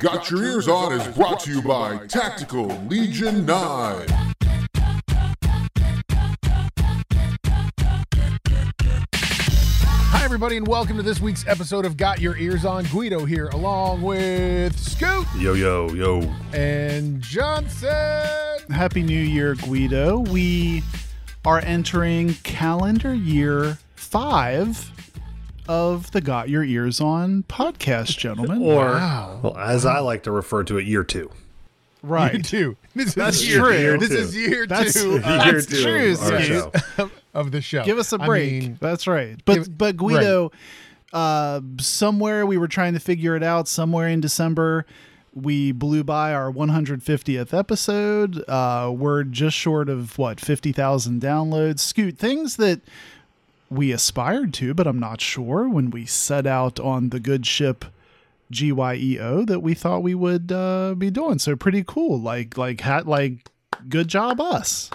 Got Your Ears On is brought to you by Tactical Legion 9. Hi, everybody, and welcome to this week's episode of Got Your Ears On. Guido here, along with Scoot Yo, yo, yo. and Johnson. Happy New Year, Guido. We are entering calendar year five of the Got Your Ears On podcast, gentlemen. Or, Wow. well, as I like to refer to it, year two. right. Year two. This That's is year, true. Year This is year That's- two year That's two true, of our show. of the show. Give us a break. mean, That's right. But give- but Guido, uh, somewhere we were trying to figure it out. Somewhere in December, we blew by our 150th episode. Uh, we're just short of what 50,000 downloads. Scoot things that we aspired to, but I'm not sure when we set out on the good ship. GYEO that we thought we would uh, be doing so pretty cool like like hat like good job us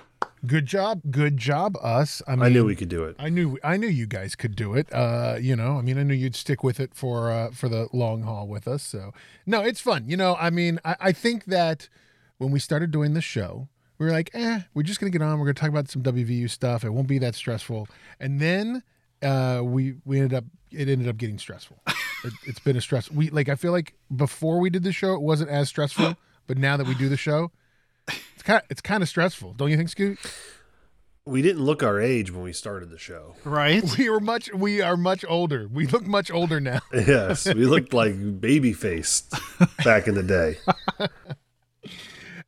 good job. Good job, us. I, mean, I knew we could do it. I knew I knew you guys could do it. Uh, you know, I mean, I knew you'd stick with it for uh, for the long haul with us. So no, it's fun. You know, I mean, I, I think that when we started doing the show, we were like, eh, we're just gonna get on. We're gonna talk about some WVU stuff. It won't be that stressful. And then uh, we we ended up it ended up getting stressful. it, it's been a stress. We like I feel like before we did the show, it wasn't as stressful, but now that we do the show. It's kind, it's kind of stressful, don't you think, Scoot? We didn't look our age when we started the show. right We are much. We are much older. We look much older now. Yes, we looked like baby faced back in the day.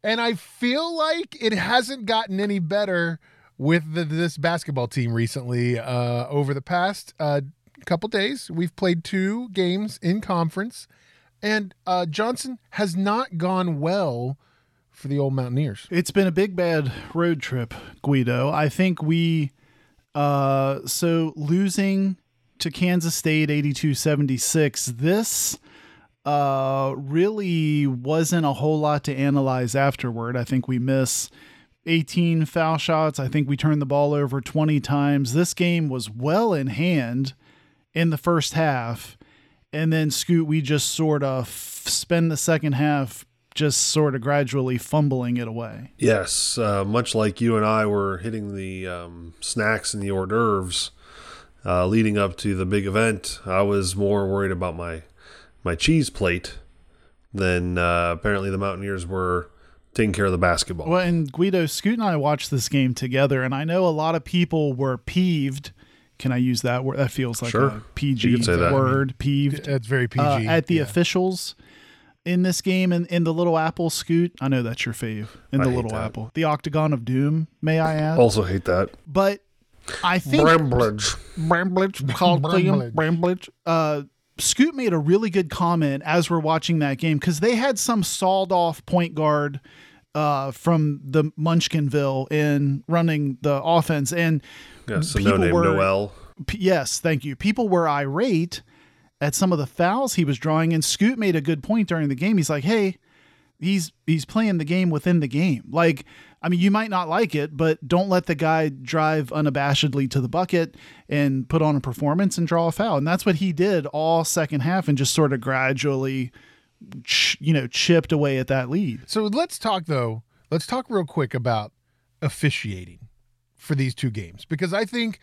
And I feel like it hasn't gotten any better with the, this basketball team recently. Uh, over the past uh, couple days, we've played two games in conference, and uh, Johnson has not gone well for the old Mountaineers. It's been a big bad road trip, Guido. I think we uh so losing to Kansas State 82-76 this uh really wasn't a whole lot to analyze afterward. I think we miss 18 foul shots. I think we turned the ball over 20 times. This game was well in hand in the first half. And then Scoot, we just sort of spend the second half just sort of gradually fumbling it away. Yes, uh, much like you and I were hitting the um, snacks and the hors d'oeuvres uh, leading up to the big event, I was more worried about my my cheese plate then uh, apparently the Mountaineers were taking care of the basketball. Well, and Guido, Scoot and I watched this game together, and I know a lot of people were peeved. Can I use that word? That feels like Sure. a PG You can say that. word. Peeved That's very PG. uh, at the yeah. officials in this game and in the Little Apple Scoot. I know that's your fave in I the hate Little that. Apple, the Octagon of Doom. May I add? also hate that. But I think Bramlage. Bramlage, Coliseum, Bramlage. Uh, Scoot made a really good comment as we're watching that game because they had some sawed off point guard uh, from the Munchkinville in running the offense, and Yes, a people no were- Nowell. P- yes, thank you. People were irate at some of the fouls he was drawing, and Scoot made a good point during the game. He's like, "Hey, he's he's playing the game within the game. Like, I mean, you might not like it, but don't let the guy drive unabashedly to the bucket and put on a performance and draw a foul." And that's what he did all second half, and just sort of gradually, you know, chipped away at that lead. So let's talk though. Let's talk real quick about officiating for these two games because I think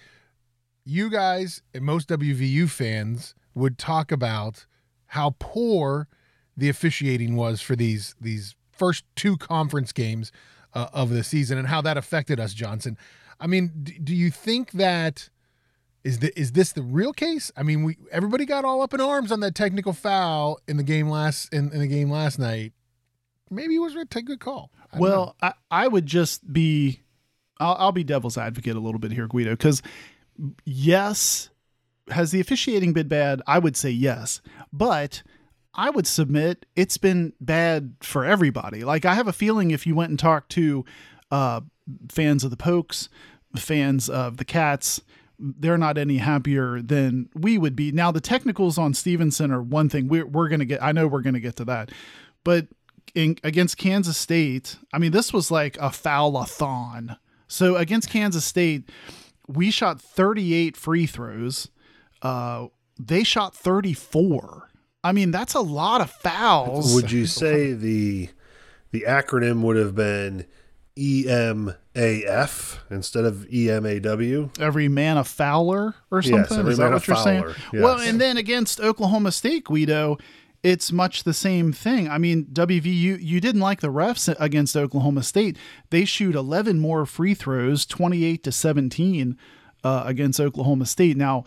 you guys and most WVU fans would talk about how poor the officiating was for these these first two conference games uh, of the season and how that affected us, Johnson. I mean, d- do you think that is the is this the real case? I mean, we everybody got all up in arms on that technical foul in the game last in, in the game last night. Maybe it was a good call. I. Well, I, I would just be, I'll, I'll be devil's advocate a little bit here, Guido, because yes, has the officiating been bad? I would say yes, but I would submit it's been bad for everybody. Like I have a feeling if you went and talked to uh, fans of the Pokes, fans of the Cats, they're not any happier than we would be. Now the technicals on Stevenson are one thing. We're we're gonna get. I know we're gonna get to that, but in, against Kansas State, I mean, this was like a foul-a-thon. So against Kansas State, we shot 38 free throws. Uh, they shot 34. I mean, that's a lot of fouls. Would you say the the acronym would have been EMAF instead of EMAW? every man a fouler or Yes, something? every Is that what you're saying? fouler, Well, and then against Oklahoma State, Guido, it's much the same thing. I mean, WV, you, you didn't like the refs against Oklahoma State. They shoot 11 more free throws, 28 to 17 uh, against Oklahoma State. Now,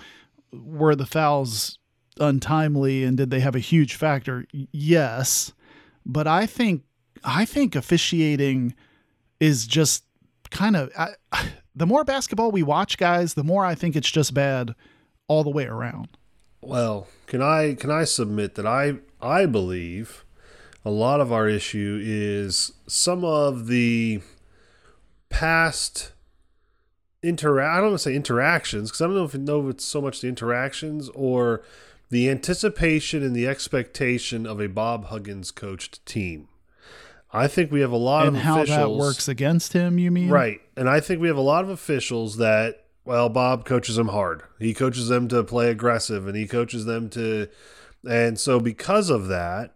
were the fouls untimely and did they have a huge factor? Yes, but I think I think officiating is just kind of I, the more basketball we watch, guys, the more I think it's just bad all the way around. Well, can I can I submit that I I believe a lot of our issue is some of the past inter I don't want to say interactions because I don't know if know if it's so much the interactions or the anticipation and the expectation of a Bob Huggins coached team. I think we have a lot and of how officials that works against him, you mean? Right. And I think we have a lot of officials that, well, Bob coaches them hard. He coaches them to play aggressive and he coaches them to. And so, because of that,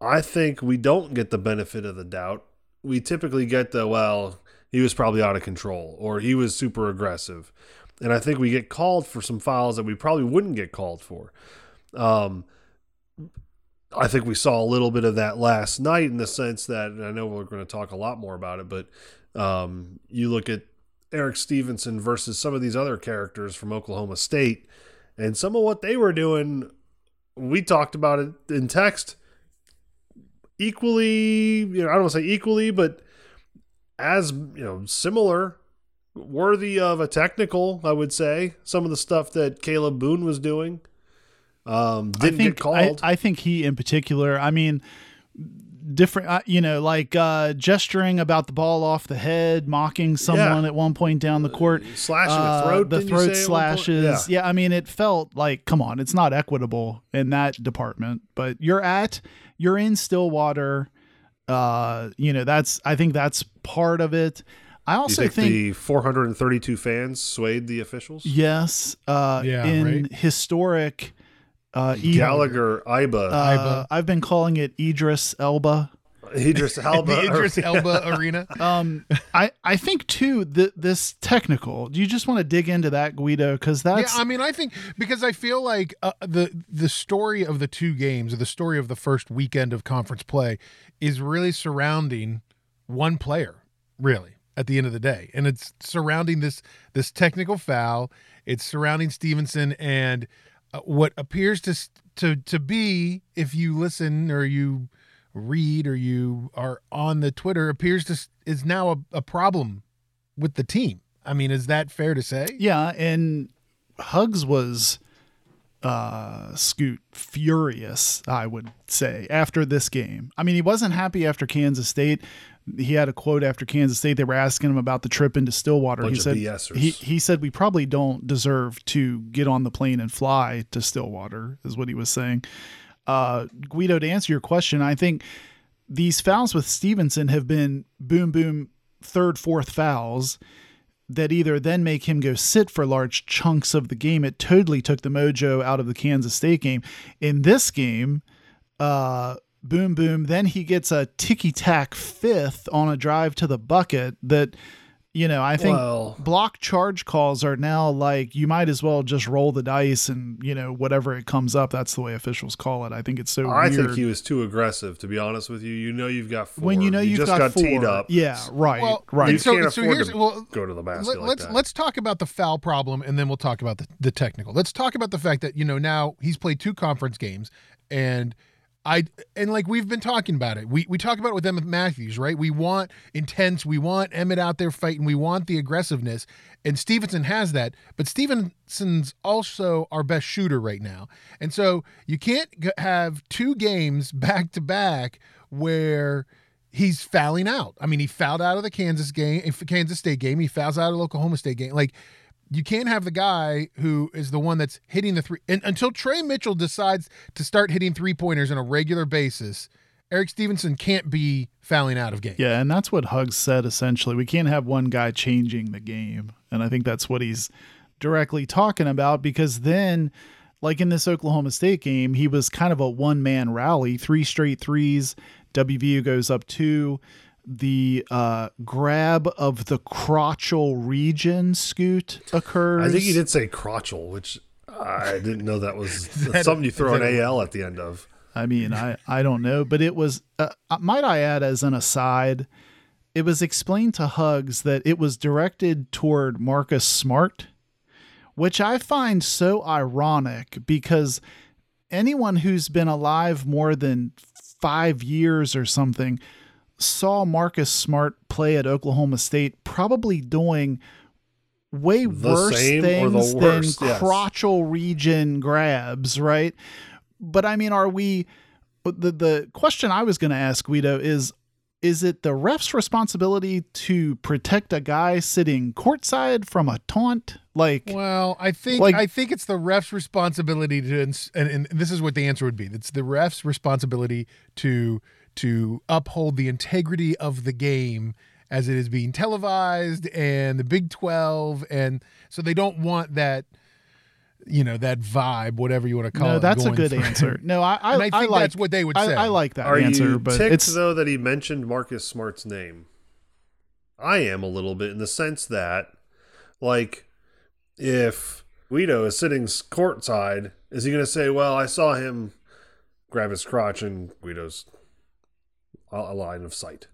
I think we don't get the benefit of the doubt. We typically get the, well, he was probably out of control or he was super aggressive. And I think we get called for some fouls that we probably wouldn't get called for. Um, I think we saw a little bit of that last night in the sense that I know we're going to talk a lot more about it, but um, you look at Erik Stevenson versus some of these other characters from Oklahoma State, and some of what they were doing, we talked about it in text. Equally, you know, I don't want to say equally, but as you know, similar, worthy of a technical. I would say some of the stuff that Kalib Boone was doing um, I didn't think, get called. I, I think he in particular, I mean, different, uh, you know, like uh, gesturing about the ball off the head, mocking someone Yeah. at one point down the court. Slashing Uh, the throat, the throat say at one point? slashes. Yeah. Yeah. I mean, it felt like, come on, it's not equitable in that department. But you're at, you're in Stillwater. Uh, you know, that's, I think that's part of it. I Do you also think, think, the 432 fans swayed the officials? yes, uh, Yeah, in right. historic, uh, Gallagher, Iba, uh, Iba. I've been calling it Idris Elba. Idris Elba. the Idris Elba Arena. Um, I I think too that this technical. Do you just want to dig into that, Guido? Because that's yeah, I mean, I think because I feel like uh, the the story of the two games, or the story of the first weekend of conference play, is really surrounding one player. Really, at the end of the day, and it's surrounding this this technical foul. It's surrounding Stevenson and uh, what appears to to to be, if you listen or you read or you are on the Twitter, appears to is now a, a problem with the team. I mean, is that fair to say? yeah, and Hugs was uh scoot furious i would say after this game i mean he wasn't happy after kansas state he had a quote after kansas state they were asking him about the trip into stillwater Bunch he said BSers. he, he said we probably don't deserve to get on the plane and fly to stillwater is what he was saying uh guido to answer your question i think these fouls with stevenson have been boom boom third fourth fouls that either then make him go sit for large chunks of the game. It totally took the mojo out of the Kansas State game. In this game, uh, boom, boom, then he gets a ticky tack fifth on a drive to the bucket that, you know, I think Well- block charge calls are now like you might as well just roll the dice and, you know, whatever it comes up. That's the way officials call it. I think it's so I weird. think he was too aggressive, to be honest with you. You know you've got four. when you know you you've just got, four, teed up. Yeah, right, Well, right. You so, can't so afford here's to well, go to the basket let, like let's that. let's talk about the foul problem and then we'll talk about the, the technical. Let's talk about the fact that you know now he's played two conference games and I and like we've been talking about it. We we talk about it with Emmett Matthews, right? We want intense, we want Emmett out there fighting, we want the aggressiveness. And Stevenson has that, but Stevenson's also our best shooter right now. And so you can't have two games back to back where he's fouling out. I mean, he fouled out of the Kansas game, Kansas State game. He fouls out of the Oklahoma State game. Like, you can't have the guy who is the one that's hitting the three. And until Tre Mitchell decides to start hitting three pointers on a regular basis, Erik Stevenson can't be fouling out of games. Yeah, and that's what Hugs said essentially. We can't have one guy changing the game. And I think that's what he's directly talking about because then like in this Oklahoma State game, he was kind of a one man rally, three straight threes. WVU goes up two. The uh, grab of the crotchal region scoot occurs. I think he did say crotchal, which I didn't know that was that- something you throw is an AL at the end of. I mean, I, I don't know, but it was, uh, might I add, as an aside, it was explained to Hugs that it was directed toward Marcus Smart, which I find so ironic because anyone who's been alive more than five years or something saw Marcus Smart play at Oklahoma State, probably doing way The worse same or the things worst, than yes. crotchal region grabs, right? But I mean, are we? The the question I was going to ask Guido is: Is it the ref's responsibility to protect a guy sitting courtside from a taunt? Like, Well, I think Like- I think it's the ref's responsibility to, and, and this is what the answer would be. It's the ref's responsibility to to uphold the integrity of the game as it is being televised, and the Big Twelve, and so they don't want that, you know, that vibe, whatever you want to call no, it. that's a good through. answer. No, I I, And I think like that's what they would say. I like that Are answer, you but ticked it's though that he mentioned Marcus Smart's name? I am a little bit in the sense that, like, if Guido is sitting s- courtside, is he going to say, "Well, I saw him grab his crotch and Guido's a, a line of sight"?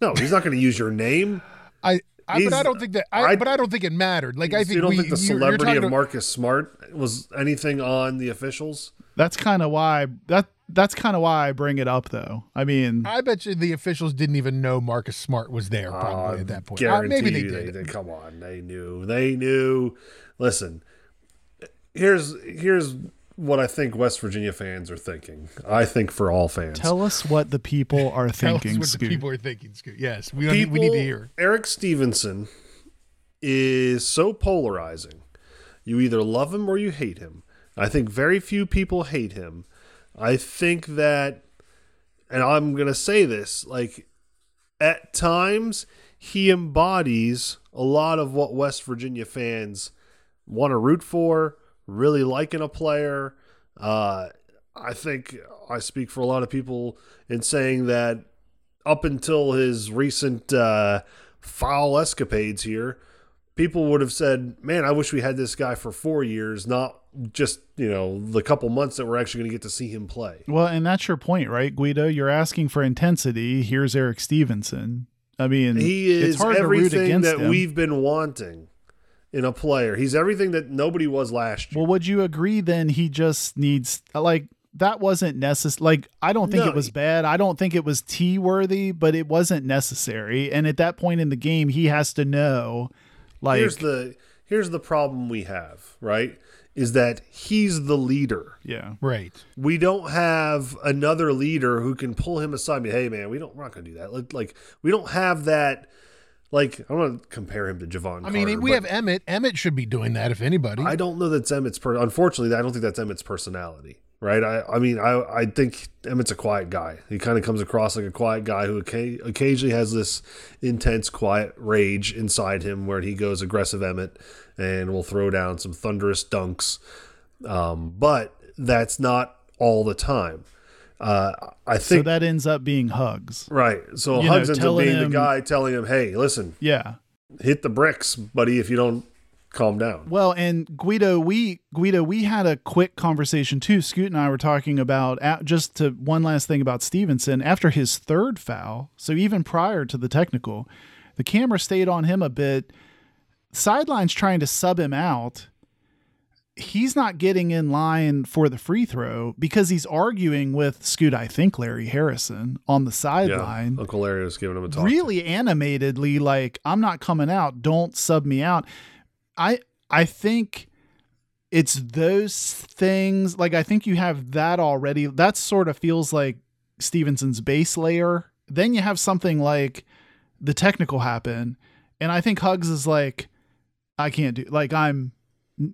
No, he's not going to use your name. I, I but I don't think that. I, I- but I don't think it mattered. Like I think you don't we, think the you're- you're celebrity of about- Marcus Smart was anything on the officials? that's kind of why that that's kind of why I bring it up, though. I mean, I bet you the officials didn't even know Marcus Smart was there probably Uh, at that point. Uh, maybe they you did. They, come on, they knew. They knew. Listen, here's here's what I think West Virginia fans are thinking. I think for all fans, tell us what the people are Tell us thinking. what Scoot. the people are thinking. Scoot. Yes, we, people, we need to hear. Erik Stevenson is so polarizing. You either love him or you hate him. I think very few people hate him. I think that, and I'm going to say this, like, at times he embodies a lot of what West Virginia fans want to root for, really liking a player. Uh, I think I speak for a lot of people in saying that up until his recent uh, foul escapades here, people would have said, "Man, I wish we had this guy for four years, not just you know the couple months that we're actually going to get to see him play." Well, and that's your point, right, Guido? You're asking for intensity. Here's Erik Stevenson. I mean, He is it's hard to root everything that him. we've been wanting in a player. He's everything that nobody was last year. Well, would you agree then he just needs like that wasn't necessary. Like I don't think No, it was he- bad. I don't think it was T worthy, but it wasn't necessary. And at that point in the game, he has to know like here's the here's the problem we have, right? Is that he's the leader. yeah. Right. we don't have another leader who can pull him aside and be, hey man, we don't we're not gonna do that. Like, like we don't have that like I don't want to compare him to Jevon. I mean, Carter, we have Emmett. Emmett should be doing that if anybody. I don't know that's Emmett's per unfortunately I don't think that's Emmett's personality. Right. I, I mean I I think Emmett's a quiet guy. He kind of comes across like a quiet guy who occa- occasionally has this intense quiet rage inside him where he goes aggressive Emmett and will throw down some thunderous dunks. Um, but that's not all the time. Uh, I So think that ends up being hugs. right. So you know, Hugs ends up being the guy telling him, "Hey, listen, Yeah. hit the bricks, buddy. If you don't calm down." Well, and Guido, we Guido, we had a quick conversation too. Scoot and I were talking about just to one last thing about Stevenson after his third foul. So even prior to the technical, the camera stayed on him a bit. Sidelines trying to sub him out. He's not getting in line for the free throw because he's arguing with Scoot. I think Larry Harrison on the Yeah, sideline Uncle Larry was giving him a talk. really animatedly like i'm not coming out don't sub me out i i think it's those things like i think you have that already that sort of feels like stevenson's base layer then you have something like the technical happen and i think hugs is like i can't do like i'm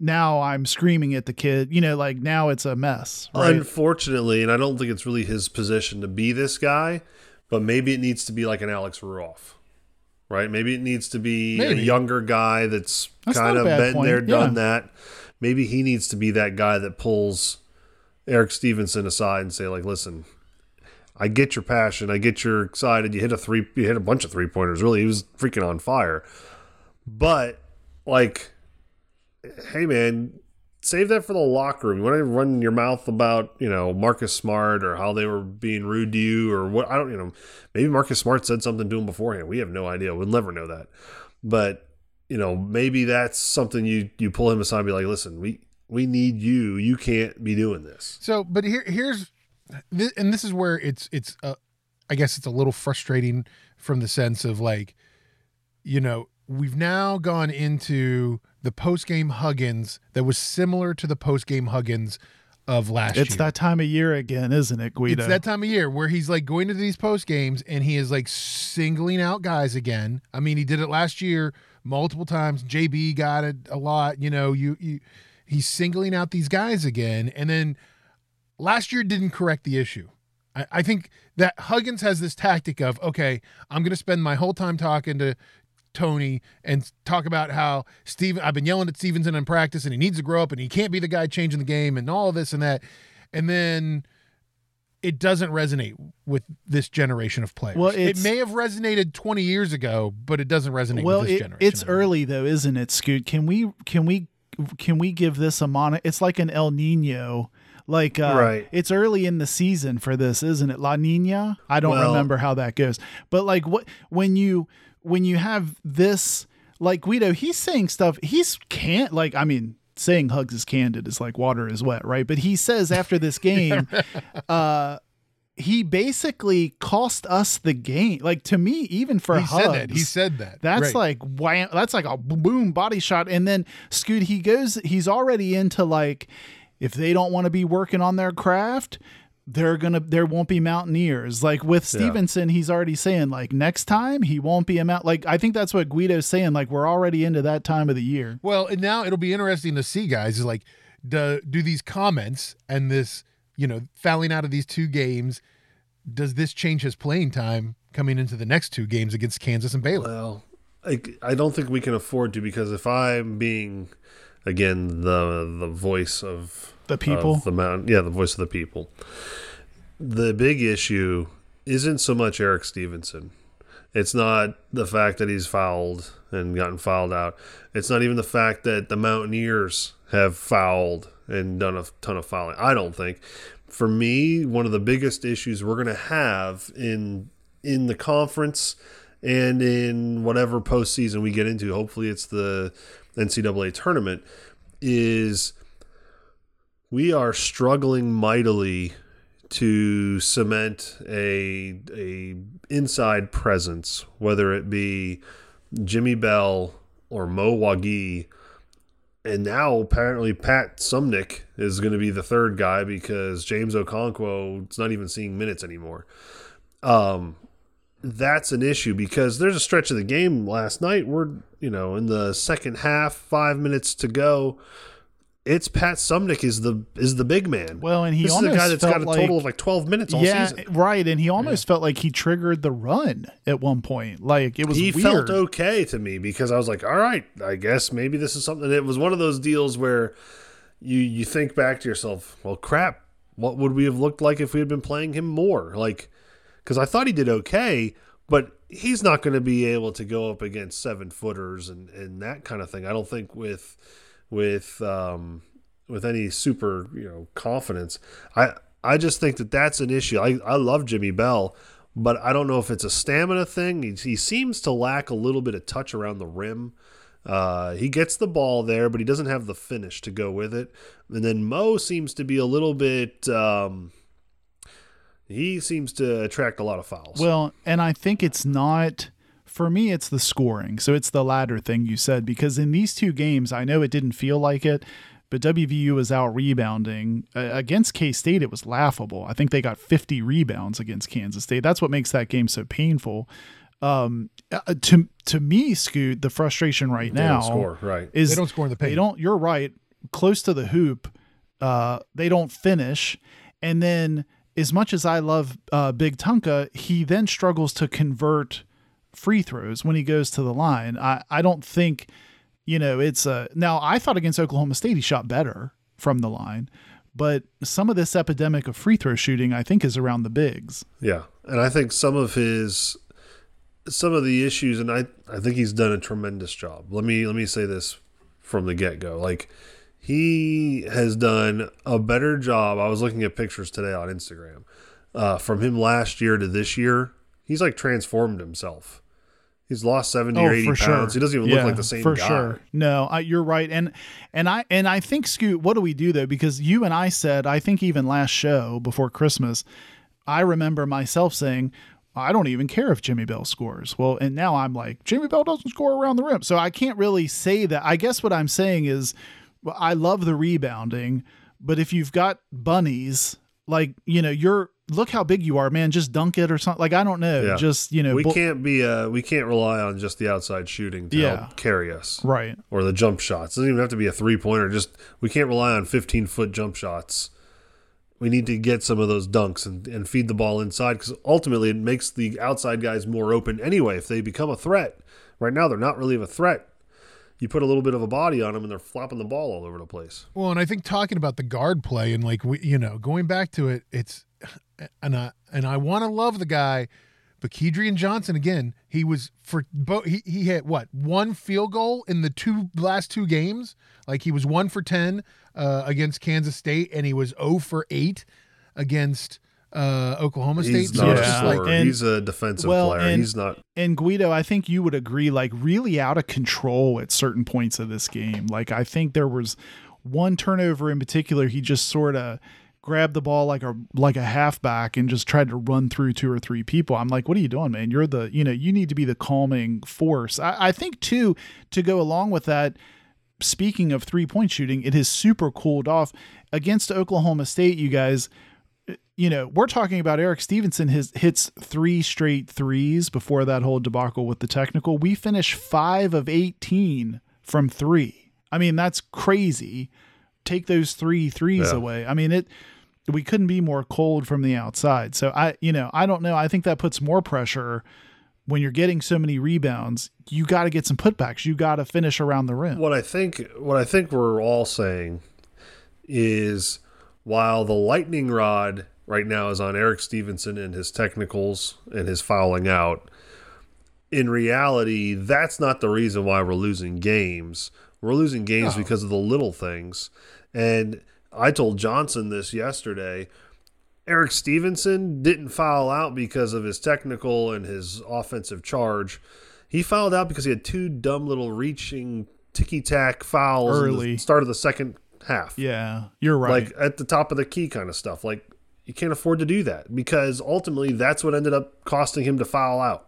now i'm screaming at the kid you know like now it's a mess right Unfortunately, and I don't think it's really his position to be this guy, but maybe it needs to be like an Alex Ruoff, right? Maybe it needs to be Maybe. a younger guy that's, That's kind of been point. there, done Yeah. that. maybe he needs to be that guy that pulls Erik Stevenson aside and say like, listen, I get your passion, I get you're excited. You hit a three, you hit a bunch of three pointers. Really, he was freaking on fire. But like, hey man, save that for the locker room. You want to run your mouth about you know Marcus Smart or how they were being rude to you or what? I don't you know. Maybe Marcus Smart said something to him beforehand. We have no idea. We'll never know that. But you know, maybe that's something you you pull him aside and be like, listen, we we need you. You can't be doing this. So, but here here's, and this is where it's it's uh, I guess it's a little frustrating from the sense of like, you know, we've now gone into the post game Huggins that was similar to the post game Huggins of last It's year. It's that time of year again, isn't it, Guido? It's that time of year where he's like going to these post games and he is like singling out guys again. I mean, he did it last year multiple times. JB got it a lot. You know, you you he's singling out these guys again, and then last year didn't correct the issue. I, I think that Huggins has this tactic of okay, I'm going to spend my whole time talking to Tony and talk about how Steven I've been yelling at Stevenson in practice and he needs to grow up and he can't be the guy changing the game and all of this and that. And then it doesn't resonate with this generation of players. Well, it may have resonated 20 years ago, but it doesn't resonate well, with this it, generation. it's early though, isn't it, Scoot? Can we can we can we give this a mon? It's like an El Nino. Like uh, Right. it's early in the season for this, isn't it? La Nina. I don't Well- remember how that goes, but like what when you when you have this like Guido, he's saying stuff. He's can't like I mean saying hugs is candid is like water is wet, right? But he says after this game, uh, he basically cost us the game. Like to me, even for He hugs, said that. He said that. that's Right. like wham, that's like a boom body shot. And then Scoot, he goes, he's already into like, if they don't want to be working on their craft, they're gonna there won't be mountaineers. Like with Stevenson, he's already saying like next time he won't be a mount. Like I think that's what Guido's saying. Like we're already into that time of the year. Well, and now it'll be interesting to see, guys. Is like, do do these comments and this, you know, fouling out of these two games, does this change his playing time coming into the next two games against Kansas and Baylor? Well, I, I don't think we can afford to because if I'm being, again, the the voice of The people? of the mountain, yeah, the voice of the people. The big issue isn't so much Erik Stevenson. It's not the fact that he's fouled and gotten fouled out. It's not even the fact that the Mountaineers have fouled and done a ton of fouling. I don't think. For me, one of the biggest issues we're going to have in in the conference and in whatever postseason we get into, hopefully it's the NCAA tournament, is we are struggling mightily to cement a a inside presence, whether it be Jimmy Bell or Mo Wague. And now apparently Pat Suemnick is going to be the third guy because James Okonkwo is not even seeing minutes anymore. Um, that's an issue because there's a stretch of the game last night we're you know in the second half, five minutes to go, it's Pat Suemnick is the is the big man. Well, and he this is a almost guy that's got a total like- of like 12 minutes all yeah, season. right. And he almost felt like he triggered the run at one point. Like it was He weird. felt okay to me because I was like, all right, I guess maybe this is something. It was one of those deals where you you think back to yourself, well, crap, what would we have looked like if we had been playing him more? Like, because I thought he did okay, but he's not going to be able to go up against seven footers and and that kind of thing. I don't think with with um with any super you know confidence. I I just think that that's an issue. I I love Jimmy Bell, but I don't know if it's a stamina thing. He, he seems to lack a little bit of touch around the rim. Uh, he gets the ball there, but he doesn't have the finish to go with it. And then Mo seems to be a little bit. Um, he seems to attract a lot of fouls. Well, and I think it's not for me it's the scoring. So it's the latter thing you said because in these two games, I know it didn't feel like it, but WVU was out rebounding uh, against K-State it was laughable. I think they got 50 rebounds against Kansas State. That's what makes that game so painful. Um uh, to to me, Scoot, the frustration right They now don't score right. is They don't score in the paint. They don't. You're right. Close to the hoop, uh, they don't finish, and then as much as I love uh, Big Tunka, he then struggles to convert free throws when he goes to the line. I I don't think you know, it's uh now I thought against Oklahoma State he shot better from the line, but some of this epidemic of free throw shooting I think is around the bigs. Yeah, and I think some of his some of the issues, and I I think he's done a tremendous job. Let me let me say this from the get go, like he has done a better job. I was looking at pictures today on Instagram uh, from him last year to this year. He's like transformed himself. He's lost seventy or eighty pounds. sure. He doesn't even Yeah, look like the same for guy. sure. No, I, you're right, and and I and I think Scoot. What do we do though? Because you and I said, I think even last show before Christmas, I remember myself saying. I don't even care if Jimmy Bell scores. Well, and now I'm like, Jimmy Bell doesn't score around the rim. So I can't really say that. I guess what I'm saying is I love the rebounding, but if you've got bunnies, like, you know, you're look how big you are, man, just dunk it or something. Like, I don't know. Yeah. Just, you know, We bull- can't be uh we can't rely on just the outside shooting to Yeah. help carry us. right. or the jump shots. It doesn't even have to be a three pointer. Just we can't rely on 15 foot jump shots. We need to get some of those dunks and, and feed the ball inside because ultimately it makes the outside guys more open anyway. If they become a threat, right now they're not really a threat. You put a little bit of a body on them and they're flopping the ball all over the place. Well, and I think talking about the guard play and like we, you know, going back to it, it's and I and I want to love the guy, but Kedrian Johnson again, he was for both. He he hit what one field goal in the two last two games. Like he was one for ten uh, against Kansas State, and he was zero for eight against uh, Oklahoma State. He's So not it's a like- and- He's a defensive well, player. and- He's not. and Guido, I think you would agree, like really out of control at certain points of this game. Like I think there was one turnover in particular. He just sort of grabbed the ball like a like a halfback and just tried to run through two or three people. I'm like, what are you doing, man? You're the you know you need to be the calming force. I, I think too to go along with that. Speaking of three point shooting, it has super cooled off against Oklahoma State. You guys, you know, we're talking about Erik Stevenson his hits three straight threes before that whole debacle with the technical. We finished five of 18 from three. I mean, that's crazy. Take those three threes Yeah. away. I mean, it, we couldn't be more cold from the outside. So I, you know, I don't know. I think that puts more pressure when you're getting so many rebounds. You got to get some putbacks. You got to finish around the rim. What I think, what I think we're all saying is, while the lightning rod right now is on Erik Stevenson and his technicals and his fouling out, in reality, that's not the reason why we're losing games. We're losing games because of the little things. And I told Johnson this yesterday. Erik Stevenson didn't foul out because of his technical and his offensive charge. He fouled out because he had two dumb little reaching ticky tack fouls Early. the start of the second half. yeah, you're right. Like at the top of the key kind of stuff. Like you can't afford to do that because ultimately that's what ended up costing him to foul out.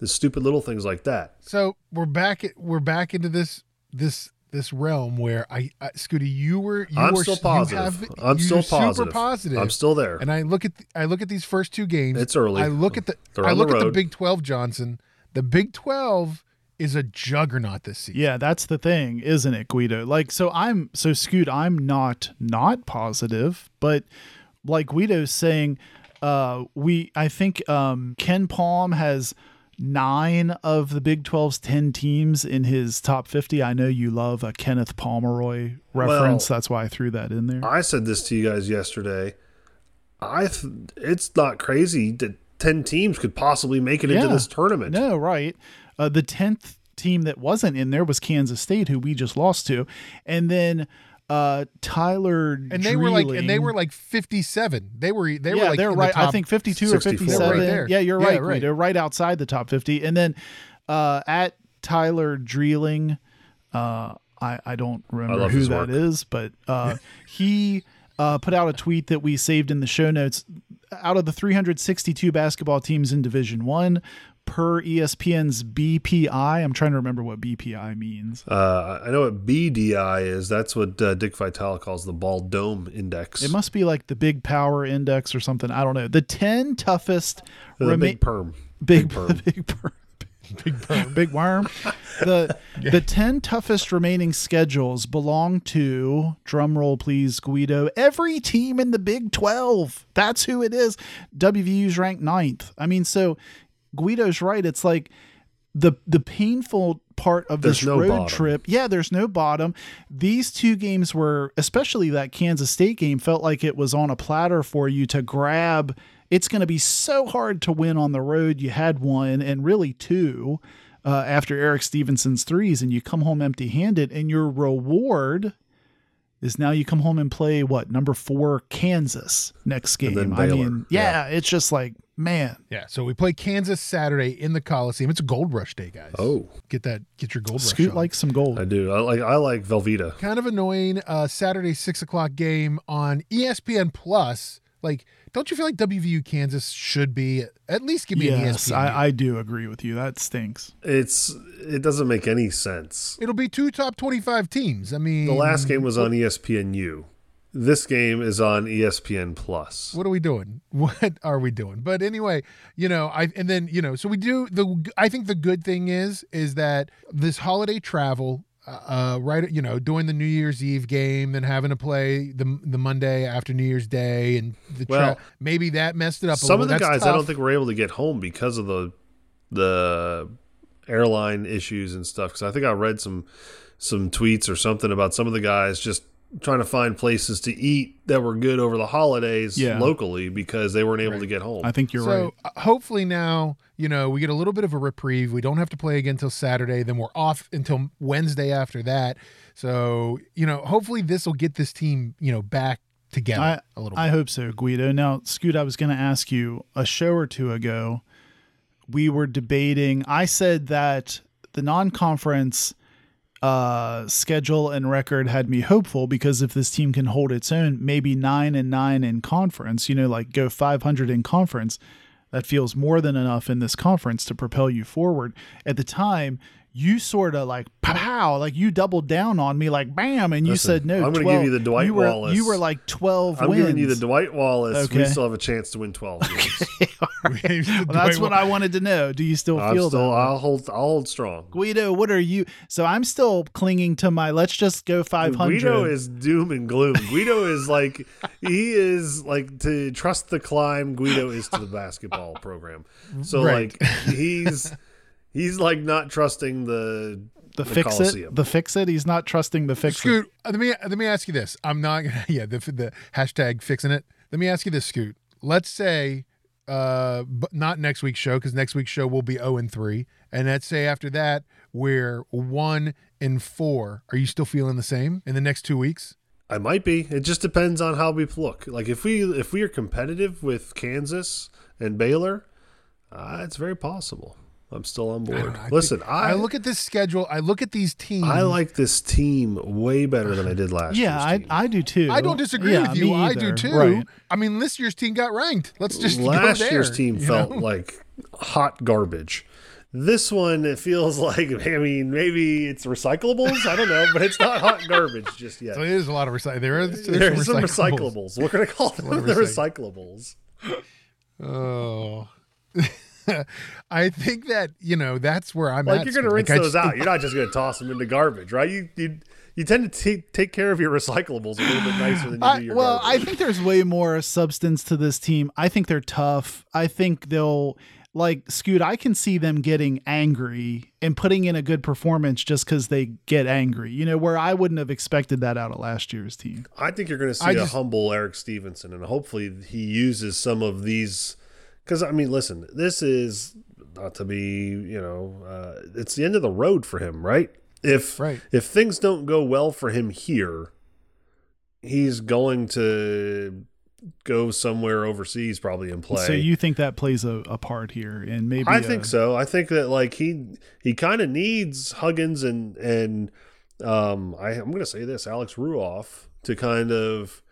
The stupid little things like that. So we're back. At, We're back into this this this realm where I, I Scooty, you were. You I'm were, still you positive. have- I'm you're still Super positive. positive. I'm still there. And I look at the, I look at these first two games. It's early. I look at the They're I look the at the. Big Twelve, Johnson. The Big Twelve is a juggernaut this season. Yeah, that's the thing, isn't it, Guido? Like, so I'm so Scoot. I'm not not positive, but like Guido's saying, uh, we I think um, KenPom has nine of the Big 12's ten teams in his top fifty. I know you love a Kenneth Pomeroy reference. Well, that's why I threw that in there. I said this to you guys yesterday. I th- it's not crazy that 10 teams could possibly make it into this tournament. No, right. Uh, the tenth team that wasn't in there was Kansas State, who we just lost to, and then uh, Tyler And they were like, and they were like fifty-seven. They were, they yeah, were like, they're in the right. I think 52 or 64. 57. They're right. Yeah, you're Yeah, right, right. Guido, right outside the top 50. And then uh, at Tyler Dreeling, uh, I, I don't remember love who his that work. is, but uh, he uh, put out a tweet that we saved in the show notes. Out of the 362 basketball teams in Division One, per ESPN's BPI, I'm trying to remember what BPI means. Uh, I know what BDI is. That's what uh, Dick Vitale calls the ball dome index. It must be like the Big Power Index or something. I don't know. The 10 toughest the rema- big perm. big perm. big perm. Big perm. Big worm. The the ten toughest remaining schedules belong to drum roll please Guido. Every team in the Big Twelve. That's who it is. WVU's ranked ninth. I mean, so Guido's right. It's like the the painful part of There's this no road bottom. trip. Yeah, there's no bottom. These two games were, especially that Kansas State game, felt like it was on a platter for you to grab. It's going to be so hard to win on the road. You had one and really two uh, after Erik Stevenson's threes, and you come home empty handed, and your reward is now you come home and play what number four Kansas next game. then I mean, yeah, it's just like man, Yeah, so we play Kansas Saturday in the Coliseum. It's a Gold Rush day, guys. Oh, get that, get your Gold Rush. Scoot like some gold. I do. I like I like Velveeta. kind of annoying. Uh, Saturday six o'clock game on ESPN Plus. Like, don't you feel like WVU Kansas should be at least give me an yes, ESPN? I, I do agree with you. That stinks. It's it doesn't make any sense. It'll be two top twenty-five teams. I mean, The last game was on ESPNU. This game is on ESPN Plus. what are we doing? What are we doing? But anyway, you know, I and then you know, so we do the. I think the good thing is is that this holiday travel. Uh, right, you know, doing the New Year's Eve game, then having to play the the Monday after New Year's Day, and the tra- maybe that messed it up. a Some of the That's guys I don't tough. think were able to get home because of the the airline issues and stuff. Because I think I read some some tweets or something about some of the guys just trying to find places to eat that were good over the holidays Yeah. locally because they weren't able to get home. I think you're so right. uh, hopefully now, you know, we get a little bit of a reprieve. We don't have to play again until Saturday. Then we're off until Wednesday after that. So you know, hopefully this will get this team, you know, back together I, a little. I hope so, Guido. Now, Scoot, I was going to ask you a show or two ago. We were debating. I said that the non-conference uh, schedule and record had me hopeful because if this team can hold its own, maybe nine and nine in conference. You know, like go 500 in conference. That feels more than enough in this conference to propel you forward. At the time, you sort of like pow, like you doubled down on me, like bam, and you Listen, said no. I'm gonna give you the Dwight you were, Wallace. You were like 12 I'm wins. giving you the Dwight Wallace. We still have a chance to win 12 games. Well, that's what I wanted to know. Do you still I'm feel still, that? I'll hold, I'll hold strong. Guido, what are you? So I'm still clinging to my let's just go 500. Guido is doom and gloom. Guido is like he is like to trust the climb. Guido is to the basketball program. So Right. like he's he's like not trusting the the, the fix Coliseum. it. The fix it. He's not trusting the fix it. Scoot, uh, let me let me ask you this. I'm not gonna yeah the the hashtag fixing it. Let me ask you this, Scoot. Let's say uh but not next week's show because next week's show will be 0 and 3 and let's say after that we're 1 and 4 are you still feeling the same in the next two weeks I might be. It just depends on how we look. Like if we if we are competitive with Kansas and Baylor, uh, it's very possible. I'm still on board. don't. I Listen, think- I I look at this schedule I look at these teams I like this team way better than I did last year. Yeah, year's I, team. I do too. I don't disagree Yeah, with you me I do too Right. I mean this year's team got ranked let's just go last there, year's team felt know? like hot garbage. This one it feels like I mean maybe it's recyclables I don't know but it's not hot garbage just yet. so it is a lot of recycling there is there's There's some some recyclables. recyclables. We're gonna call them the recyclables. Oh. I think that, you know, that's where I'm Like you're gonna Scoot. rinse Like, those just- out. You're not just gonna toss them into garbage, right? You you you tend to take take care of your recyclables a little bit nicer than you I, do your well, I think there's way more substance to this team. I think they're tough. I think they'll like Scoot. I can see them getting angry and putting in a good performance just because they get angry. You know, where I wouldn't have expected that out of last year's team. I think you're going to see I a just- humble Eric Stevenson, and hopefully he uses some of these. Because I mean, listen, this is not to be, you know, uh, it's the end of the road for him, right? If Right. if things don't go well for him here, he's going to go somewhere overseas probably and play. So you think that plays a, a part here, and maybe I uh, think so. I think that like he he kind of needs Huggins and and um I I'm going to say this Alex Ruoff to kind of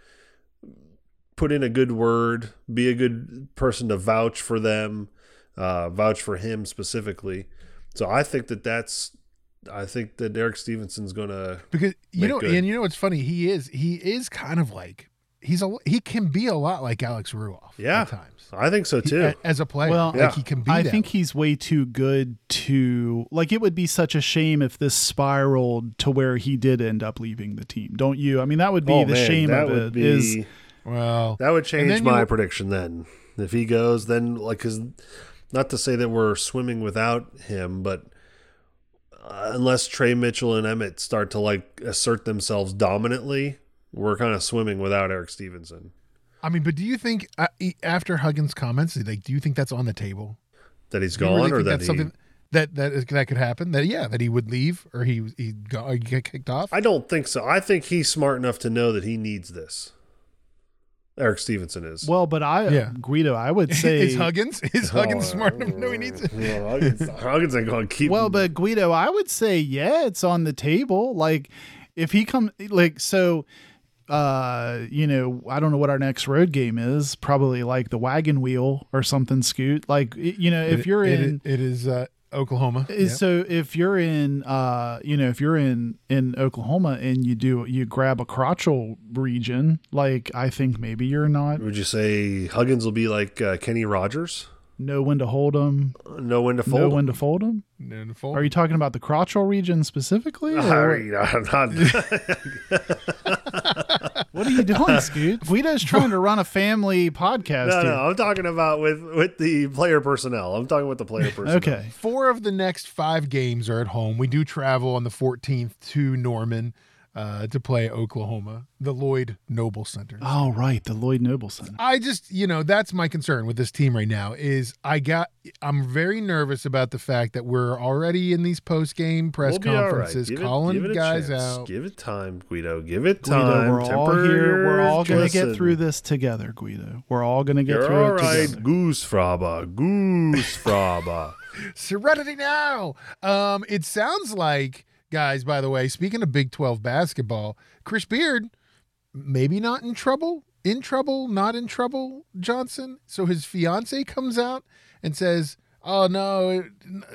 put in a good word, be a good person to vouch for them, uh, vouch for him specifically. So I think that that's I think that Derek Stevenson's going to because you Make know, good. and you know what's funny? He is he is kind of like he's a he can be a lot like Alex Ruoff. Yeah. at times I think so too. a- as a player. Well, like Yeah. he can be. I that think way. he's way too good to like. It would be such a shame if this spiraled to where he did end up leaving the team. Don't you? I mean, that would be oh the man, shame that of would it. be Is well. That would change my prediction then. If he goes, then like because not to say that we're swimming without him, but uh, unless Tre Mitchell and Emmett start to like assert themselves dominantly, we're kind of swimming without Erik Stevenson. I mean, but do you think uh, after Huggins' comments, like, do you think that's on the table? That he's gone, really or that that's he. something that that is, that could happen? That yeah, that he would leave or he he get kicked off. I don't think so. I think he's smart enough to know that he needs this. Erik Stevenson is. Well, but I, Yeah. Guido, I would say. is Huggins is Huggins smart enough to know he needs it? Well, Huggins, Huggins ain't going to keep. well, him. but Guido, I would say, yeah, it's on the table. Like, if he comes, like, so, uh, you know, I don't know what our next road game is. Probably like the wagon wheel or something. Scoot, like, you know, if It- you're it- in. it is uh, Oklahoma. Yep. So if you're in, uh, you know, if you're in in Oklahoma and you do you grab a crotchal region, like I think maybe you're not Would you say Huggins will be like uh, Kenny Rogers? Know when to hold them, Know when to fold. know him? when to fold them. No, no, full. Are you talking about the crotchal region specifically? or I what? mean, I'm not. What are you doing, Scoot? Guido's trying to run a family podcast no, here. no, I'm talking about with with the player personnel. I'm talking with the player personnel. Okay. Four of the next five games are at home. We do travel on the 14th to Norman uh, to play Oklahoma, the Lloyd Noble Center. Oh, right, the Lloyd Noble Center. I just, you know, that's my concern with this team right now is I got I'm very nervous about the fact that we're already in these post game press We'll be all right. conferences Give it- calling give it a guys chance. out. Give it time, Guido. Give it Guido, time. we're all here. We're all going to get through this together, Guido. We're all going to get You're through all it right, together. Goose Fraba. Goose Fraba. Serenity now. Um, it sounds like, guys, by the way, speaking of Big 12 basketball, Chris Beard, maybe not in trouble, in trouble, not in trouble, Johnson. So his fiance comes out and says, Oh no, it,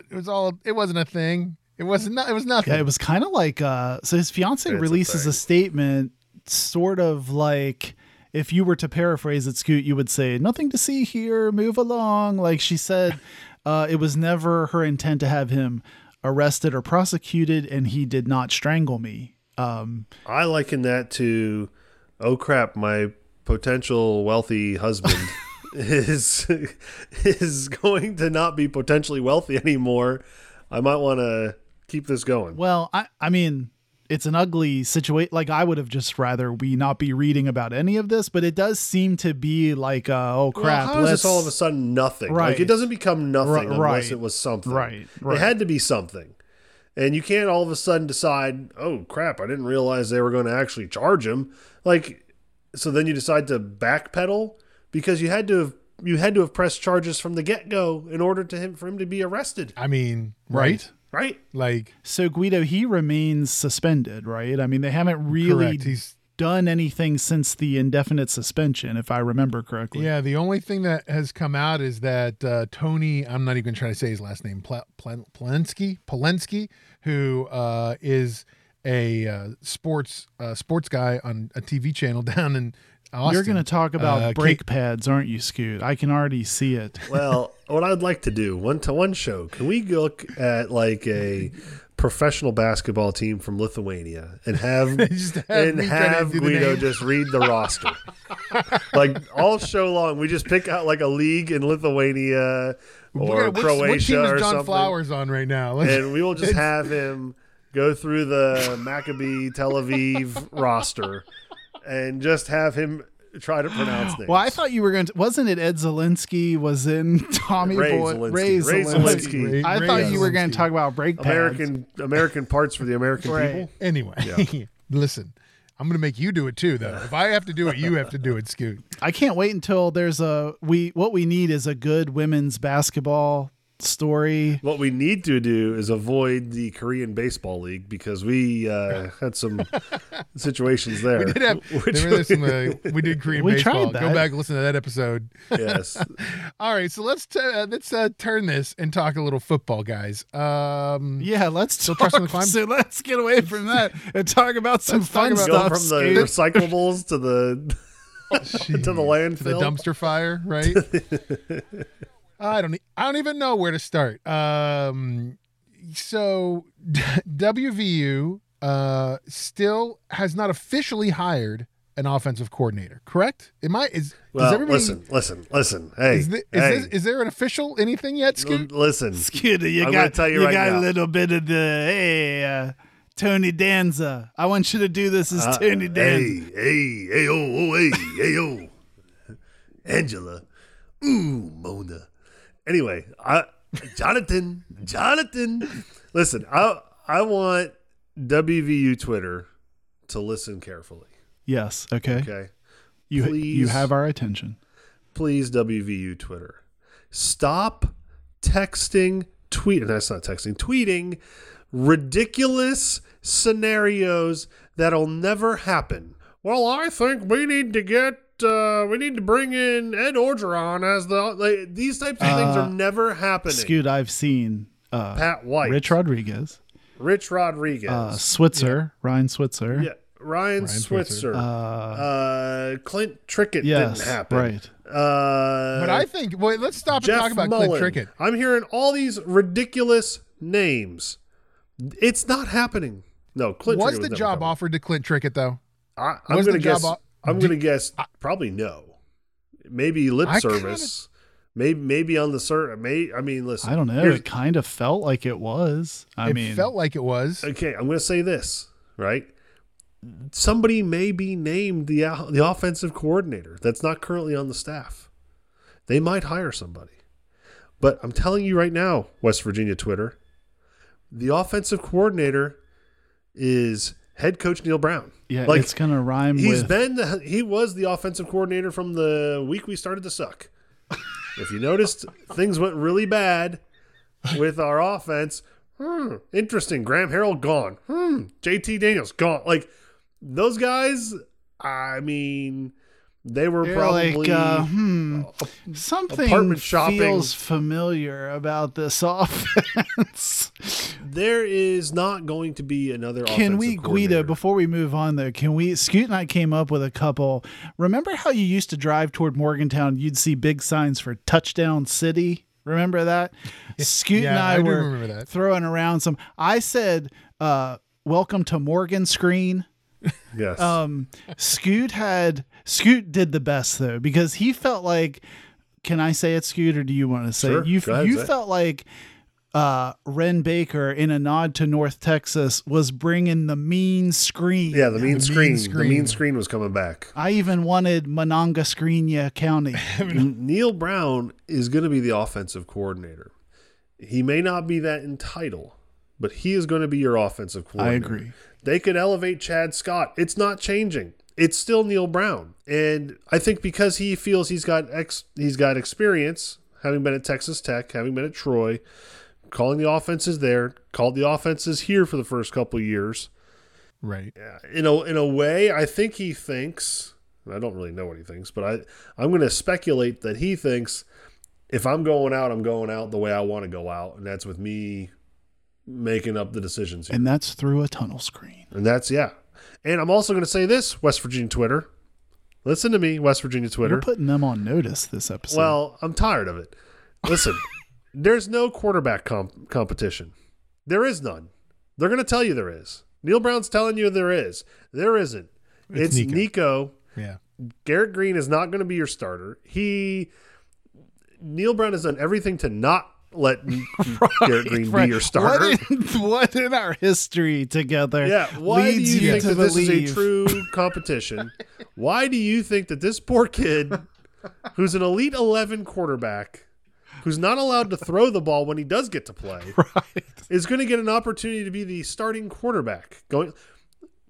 it was all it wasn't a thing. It wasn't not it was nothing. Yeah, it was kind of like uh so his fiance It's releases thing. a, statement sort of like if you were to paraphrase it Scoot you would say nothing to see here move along like she said uh it was never her intent to have him arrested or prosecuted and he did not strangle me um I liken that to, oh crap, my potential wealthy husband is is going to not be potentially wealthy anymore. I might want to keep this going. well I I mean it's an ugly situation like I would have just rather we not be reading about any of this but it does seem to be like uh, oh crap Well, how is let's this all of a sudden nothing? Like Right. it doesn't become nothing Ri- unless right. it was something. Right, right. It had to be something. And you can't all of a sudden decide, oh crap, I didn't realize they were going to actually charge him. Like, so then you decide to backpedal because you had to have you had to have pressed charges from the get go in order to him for him to be arrested, I mean, right? right? Like So Guido, he remains suspended, right? I mean, they haven't really. He's done anything since the indefinite suspension, if I remember correctly. Yeah, the only thing that has come out is that uh, Tony, I'm not even trying to say his last name, Pl- Pl- Polensky, Polensky, who uh, is a uh, sports uh, sports guy on a TV channel down in Austin. You're going to talk about Uh, brake Kate- pads, aren't you, Scoot? I can already see it. Well, what I'd like to do one to one show, can we look at like a professional basketball team from Lithuania and have Just have and me try to have Guido just read the roster. like all show long, we just pick out like a league in Lithuania We're or gonna- which- Croatia what team or is John something, Flowers on right now? Let's- and we will just have him go through the Maccabi Tel Aviv roster and just have him try to pronounce names. Well, I thought you were going to. Wasn't it Ed Zalinsky was in Tommy Ray Boy? Zalinsky. Ray Ray Zalinsky. Zalinsky. Ray- I Ray thought you were going to talk about brake pads. American American parts for the American Right. people. Anyway, listen, I'm going to make you do it too, though. If I have to do it, you have to do it, Scoot. I can't wait until there's a we. What we need is a good women's basketball story. What we need to do is avoid the Korean baseball league because we uh, had some situations there. We did have which there was some, uh, we did Korean We baseball. tried Go back and listen to that episode. yes, All right, so let's t- uh, let's uh, turn this and talk a little football, guys. Um, Yeah, let's Still talk. trusting the climb? So let's get away from that and talk about some Let's fun about- stuff. from the Scoot. recyclables to the to the to the dumpster fire, right? I don't. e- I don't even know where to start. Um, so WVU uh, still has not officially hired an offensive coordinator. Correct? Am I? Is Well, everybody? listen, listen, listen. Hey, is, thi- is, hey, this, is there an official anything yet, l- listen. Scooter, you I'm got gonna tell you right got now. a little bit of the hey uh, Tony Danza. I want you to do this as Uh, Tony Danza. Hey, hey, hey, oh, oh, hey, hey, oh. Angela. Ooh, Mona. Anyway, I, Jonathan, Jonathan. Listen, I, I want WVU Twitter to listen carefully. Yes. Okay. Okay. You you have our attention. Please, WVU Twitter, stop texting, tweet. That's not texting, tweeting ridiculous scenarios that'll never happen. Well, I think we need to get. Uh, we need to bring in Ed Orgeron as the. Like, these types of things Uh, are never happening. Scoot, I've seen uh, Pat White, Rich Rodriguez, Rich Rodriguez, uh, Switzer, Ryan Switzer. yeah, Ryan, Switzer, Uh, uh, Clint Trickett yes. didn't happen. Right. Uh, But I think. Wait, let's stop and talk about Mullen. Clint Trickett. I'm hearing all these ridiculous names. It's not happening. No, Clint Was Trickett the never job coming. offered to Clint Trickett though? I, I'm gonna the job guess. o- I'm gonna guess. Probably no. Maybe lip I kinda- service. Maybe maybe on the cert. May I mean, listen. I don't know. It kind of felt like it was. I it mean, felt like it was. okay, I'm gonna say this right. Somebody may be named the uh, the offensive coordinator that's not currently on the staff. They might hire somebody. But I'm telling you right now, West Virginia Twitter, the offensive coordinator is head coach Neal Brown. yeah, like it's gonna rhyme he's with. been the, he was the offensive coordinator from the week we started to suck. if you noticed, things went really bad with our offense. Hmm, interesting. Graham Harrell gone. Hmm, JT Daniels gone. Like those guys. I mean, they were You're probably like, uh, hmm, something apartment shopping. feels familiar about this offense. there is not going to be another. can we, offensive Guido, before we move on though, can we, Scoot and I came up with a couple. Remember how you used to drive toward Morgantown? You'd see big signs for Touchdown City. Remember that? Scoot and I, I were throwing around some. I said, uh, welcome to Morgan Screen. Yes. Um, Scoot had Scoot did the best though because he felt like. Can I say it, Scoot, or do you want to say Sure, it? You go ahead, you say it. felt like uh, Ren Baker, in a nod to North Texas, was bringing the mean screen. yeah, the mean, mean screen, The mean screen was coming back. I even wanted Monongaskreenya County. Neal Brown is going to be the offensive coordinator. He may not be that in title, but he is going to be your offensive coordinator. I agree. They could elevate Chad Scott. It's not changing. It's still Neal Brown. And I think because he feels he's got ex he's got experience, having been at Texas Tech, having been at Troy, calling the offenses there, called the offenses here for the first couple of years. Right. In a in a way, I think he thinks, I don't really know what he thinks, but I I'm going to speculate that he thinks if I'm going out, I'm going out the way I want to go out, and that's with me making up the decisions here. and that's through a tunnel screen. And that's yeah. And I'm also going to say this, West Virginia Twitter. Listen to me, West Virginia Twitter. We're putting them on notice this episode. Well, I'm tired of it. Listen, there's no quarterback comp- competition. There is none. They're going to tell you there is. Neal Brown's telling you there is. There isn't. It's, Nico. Nico. Yeah. Garrett Greene is not going to be your starter. He Neal Brown has done everything to not let Garrett Greene Right. be your starter. What in, what in our history together Yeah, why do leads you think to that this is a true competition? why do you think that this poor kid, who's an elite eleven quarterback, who's not allowed to throw the ball when he does get to play, is going to get an opportunity to be the starting quarterback? Going,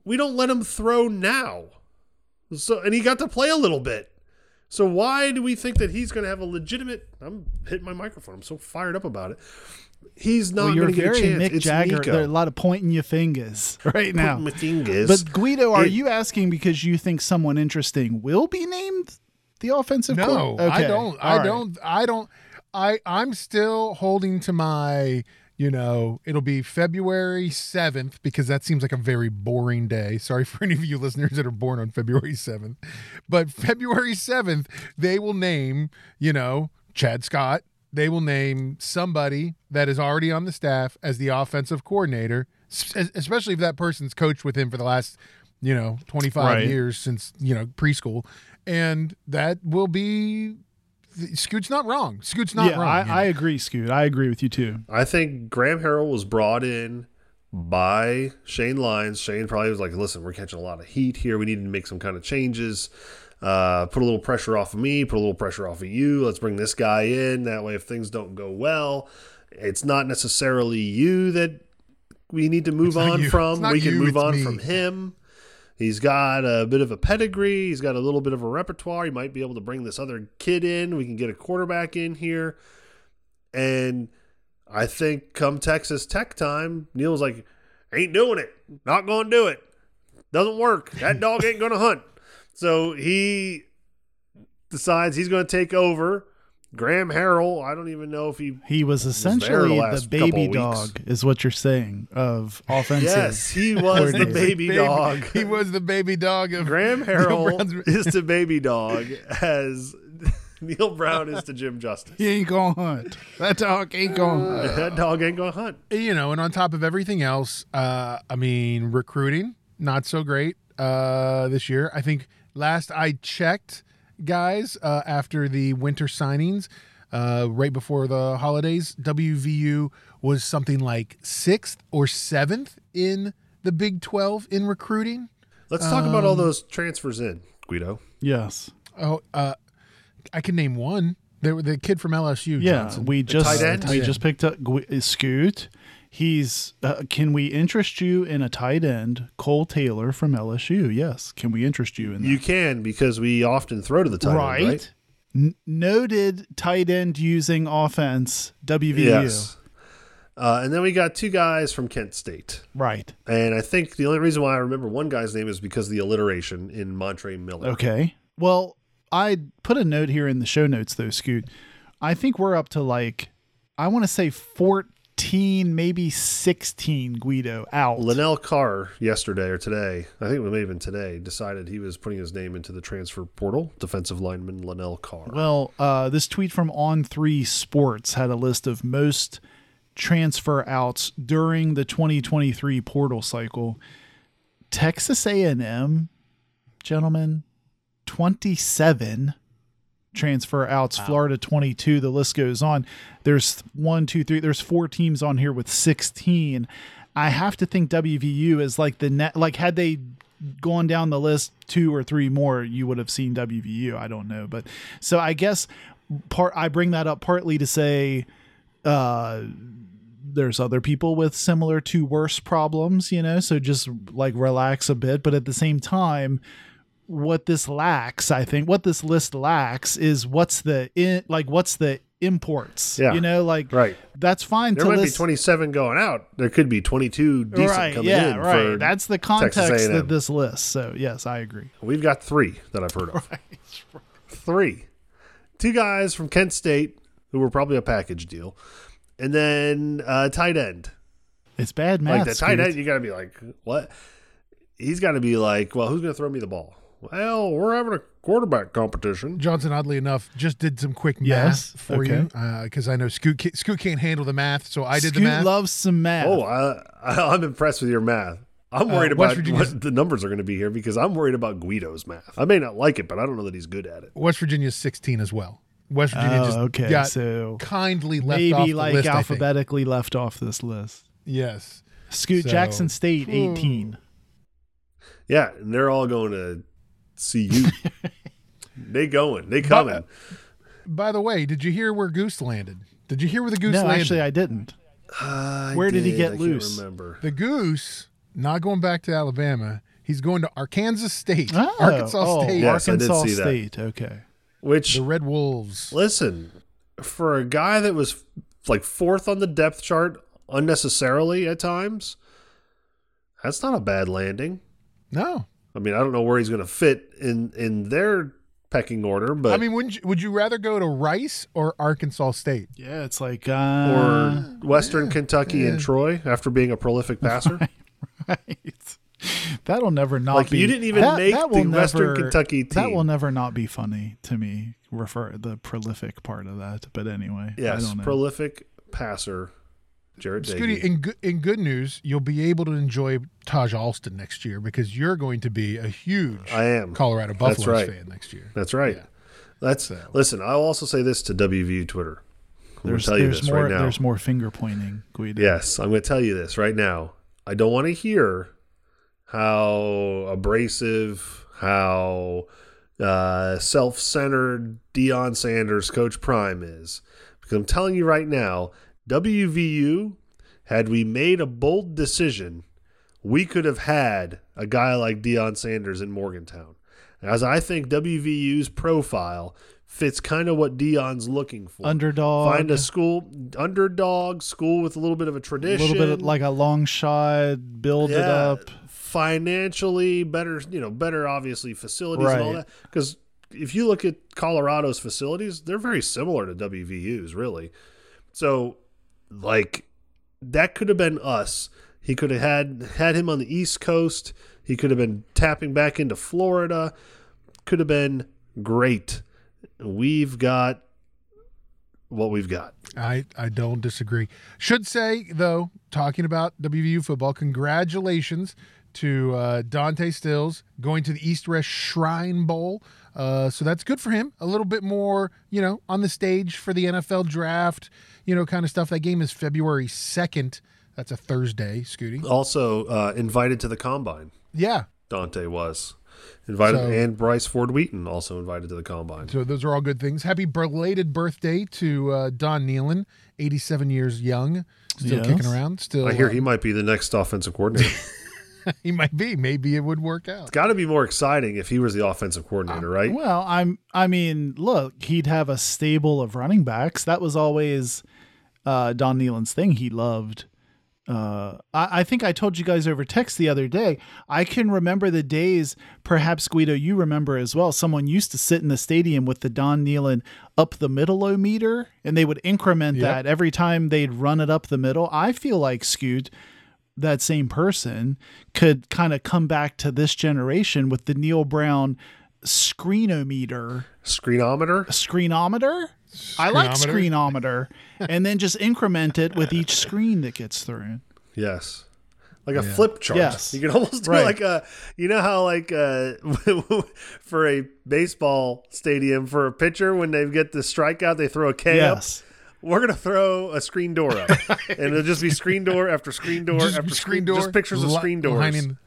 we don't let him throw now, so and he got to play a little bit. So why do we think that he's going to have a legitimate? I'm hitting my microphone. I'm so fired up about it. He's not Well, you're going to get a very chance. Mick it's Jagger. Nico. There are a lot of pointing your fingers right now. My fingers. But Guido, are It- you asking because you think someone interesting will be named the offensive? No, coor- I don't. All I right. don't. I don't. I I'm still holding to my. You know, it'll be February seventh because that seems like a very boring day. Sorry for any of you listeners that are born on February seventh, but February seventh they will name. You know, Chad Scott. They will name somebody that is already on the staff as the offensive coordinator, especially if that person's coached with him for the last you know, 25 Right. years since, you know, preschool. And that will be Scoot's not wrong. Scoot's not yeah, wrong. I, you know? I agree, Scoot. I agree with you too. I think Graham Harrell was brought in by Shane Lyons. Shane probably was like, listen, we're catching a lot of heat here. We need to make some kind of changes. Uh, put a little pressure off of me, put a little pressure off of you. Let's bring this guy in. That way, if things don't go well, it's not necessarily you that we need to move on you. from. We can you, move on me. from him. He's got a bit of a pedigree. He's got a little bit of a repertoire. He might be able to bring this other kid in. We can get a quarterback in here. And I think come Texas Tech time, Neal's like, ain't doing it. Not going to do it. Doesn't work. That dog ain't going to hunt. So he decides he's going to take over. Graham Harrell, I don't even know if he. He was there essentially the the, last couple baby weeks. dog, is what you're saying of offensive. Yes, he was the coordinator. baby dog. He was the baby dog of Graham Neal Harrell Brown's- is the baby dog, as Neal Brown is to Jim Justice. He ain't gonna hunt. That dog ain't gonna hunt. That dog ain't going to hunt. you know, and on top of everything else, uh, I mean, recruiting not so great uh, this year. I think last I checked, guys, uh, after the winter signings, uh, right before the holidays, WVU was something like sixth or seventh in the Big Twelve in recruiting. Let's talk about all those transfers in, Guido. Yes. Oh, uh, I can name one. There, the kid from LSU. Yeah, Johnson. we just we Tight just picked up Scoot. He's uh, can we interest you in a tight end, Cole Taylor from LSU? Yes, can we interest you in that? You can because we often throw to the tight right. end, right? N- noted tight end using offense, WVU. Yes. Uh, and then we got two guys from Kent State. Right. And I think the only reason why I remember one guy's name is because of the alliteration in Montre Miller. Okay. Well, I put a note here in the show notes though, Scoot. I think we're up to like I want to say 14, maybe 16 Guido out. Lanell Carr yesterday or today, I think it may have been today, decided he was putting his name into the transfer portal. Defensive lineman Lanell Carr. Well, uh, this tweet from On Three Sports had a list of most transfer outs during the 2023 portal cycle. Texas A&M, gentlemen, 27 transfer outs. Florida 22. The list goes on. There's one, two, three. There's four teams on here with 16. I have to think WVU is like the net. Like had they gone down the list two or three more, you would have seen WVU. I don't know, but so I guess part I bring that up partly to say uh there's other people with similar to worse problems, you know, so just like relax a bit, but at the same time what this lacks, I think what this list lacks is what's the in like what's the imports. Yeah. You know, like Right. that's fine There might list be 27 going out. There could be 22 decent right, coming yeah, in. right. That's the context of this list. So yes, I agree. we've got three that I've heard of. Right. Three. Two guys from Kent State who were probably a package deal. And then uh, tight end. It's bad math. like the tight end, you got to be like, what? He's got to be like, well, who's going to throw me the ball? Well, we're having a quarterback competition. Johnson, oddly enough, just did some quick Yes, math for okay. you because I know Scoot can't, Scoot can't handle the math, so I did Scoot the math. loves some math. Oh, I, I, I'm impressed with your math. I'm worried Uh, about Virginia's- what the numbers are going to be here because I'm worried about Guido's math. I may not like it, but I don't know that he's good at it. West Virginia's 16 as well. West Virginia Oh, just okay, got so kindly left off maybe the like list, alphabetically left off this list. Yes. Scoot So- Jackson State, Hmm. 18. Yeah, and they're all going to see you. they going. They coming. Uh, by the way, did you hear where Goose landed? Did you hear where the Goose No, landed? actually, I didn't. I Where did he get I can't loose? remember. the Goose, not going back to Alabama, he's going to Arkansas State. Oh, Arkansas oh, State. Yes, I did Arkansas see that. State. Okay. Which The Red Wolves. listen, for a guy that was like fourth on the depth chart unnecessarily at times, that's not a bad landing. No. I mean, I don't know where he's going to fit in in their pecking order, but I mean, wouldn't you, would you rather go to Rice or Arkansas State? Yeah, it's like or uh, Western Kentucky and Troy after being a prolific passer. right. That'll never not Like, be. you didn't even that- make that the will Western never- Kentucky That will never not be funny to me. Refer the prolific part of that, but anyway, I Yes, don't know. prolific passer Jared Scooty, Dagey. in good in good news, you'll be able to enjoy Taj Alston next year because you're going to be a huge I am. Colorado Buffaloes right. fan next year. That's right. Yeah. That's listen. I'll also say this to WVU Twitter. I'm going There's, to tell you there's this more. right now. There's more finger pointing, Guido. Yes, I'm going to tell you this right now. I don't want to hear how abrasive, how uh, self-centered Deion Sanders, Coach Prime is, because I'm telling you right now, WVU, had we made a bold decision, we could have had a guy like Deion Sanders in Morgantown. As I think WVU's profile fits kind of what Deion's looking for. Underdog. Find a school underdog school with a little bit of a tradition. a little bit of like a long shot, build it up. financially better. You know, better obviously facilities and all that. Because if you look at Colorado's facilities, they're very similar to WVU's, really. So, like, that could have been us. He could have had had him on the East Coast. He could have been tapping back into Florida. Could have been great. We've got what we've got. I, I don't disagree. Should say though, talking about WVU football, congratulations to uh, Dante Stills going to the East West Shrine Bowl. Uh, so that's good for him. A little bit more, you know, on the stage for the NFL draft, you know, kind of stuff. That game is February second. That's a Thursday, Scooty. Also uh, invited to the combine. Yeah. Dante was invited, So- and Bryce Ford Wheaton also invited to the combine. So those are all good things. Happy belated birthday to uh, Don Nehlen, 87 years young, still Yes. kicking around. Still, I hear uh, he might be the next offensive coordinator. he might be. Maybe it would work out. it's got to be more exciting if he was the offensive coordinator, right? Well, I'm. I mean, look, he'd have a stable of running backs. That was always uh, Don Nehlen's thing. He loved. Uh, I, I think I told you guys over text the other day. I can remember the days. Perhaps Guido, you remember as well. Someone used to sit in the stadium with the Don Nehlen up the middle meter, and they would increment Yep. that every time they'd run it up the middle. I feel like Scoot that same person could kind of come back to this generation with the Neal Brown screenometer, Screenometer. screenometer. I like Screenometer? screenometer, and then just increment it with each screen that gets through. Yes. Like a flip chart. Yes. You can almost do Right. like a, you know how like uh for a baseball stadium for a pitcher when they get the strikeout they throw a K Yes. up. We're gonna throw a screen door up, and it'll just be screen door after screen door Just after screen door. just pictures of screen doors. lining-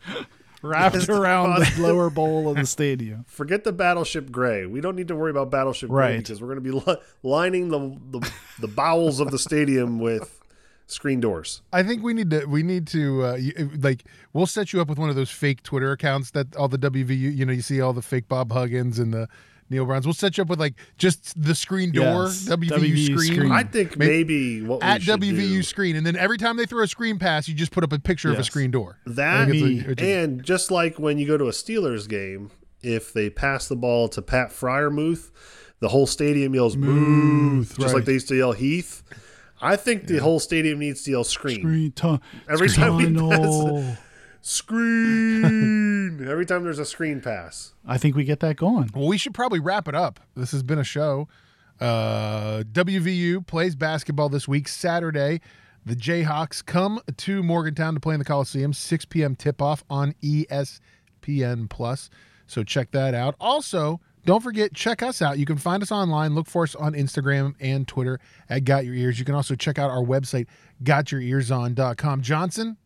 Wrapped Just around the lower bowl of the stadium. Forget the Battleship Gray. We don't need to worry about Battleship Gray because we're going to be li- lining the, the the bowels of the stadium with screen doors. I think we need to. We need to uh, like. We'll set you up with one of those fake Twitter accounts that all the WVU. You know, you see all the fake Bob Huggins and the Neal Browns. We'll set you up with like just the screen door Yes, WVU, WVU screen. screen. I think May- maybe what at we WVU do, screen, and then every time they throw a screen pass, you just put up a picture of a screen door. that I think it's Me. like- and just like when you go to a Steelers game, if they pass the ball to Pat Freiermuth, the whole stadium yells "Muth," just right. like they used to yell Heath. I think the whole stadium needs to yell "Screen." Screen time. Every time we Tunnel. Screen. Every time there's a screen pass. I think we get that going. Well, we should probably wrap it up. This has been a show. Uh, WVU plays basketball this week, Saturday. The Jayhawks come to Morgantown to play in the Coliseum, 6 p.m. tip off on ESPN Plus. So check that out. Also, don't forget, check us out. You can find us online. Look for us on Instagram and Twitter at Got Your Ears. You can also check out our website, gotyourearson.com. Johnson,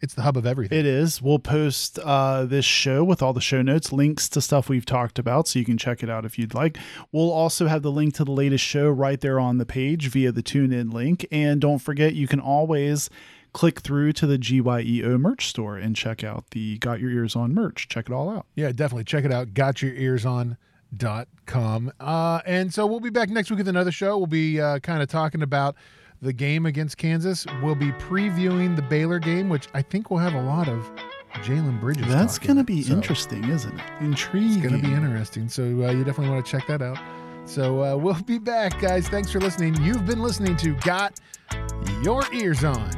it's the hub of everything. It is. We'll post uh, this show with all the show notes, links to stuff we've talked about, so you can check it out if you'd like. We'll also have the link to the latest show right there on the page via the TuneIn link. And don't forget, you can always click through to the GYEO merch store and check out the Got Your Ears On merch. Check it all out. Yeah, definitely. Check it out. Gotyourearson.com. Uh, and so we'll be back next week with another show. We'll be uh, kind of talking about the game against Kansas. We'll be previewing the Baylor game, which I think will have a lot of Jalen Bridges. That's going to be So interesting, isn't it? Intriguing. It's going to be interesting. So uh, you definitely want to check that out. So uh, we'll be back, guys. Thanks for listening. You've been listening to Got Your Ears On.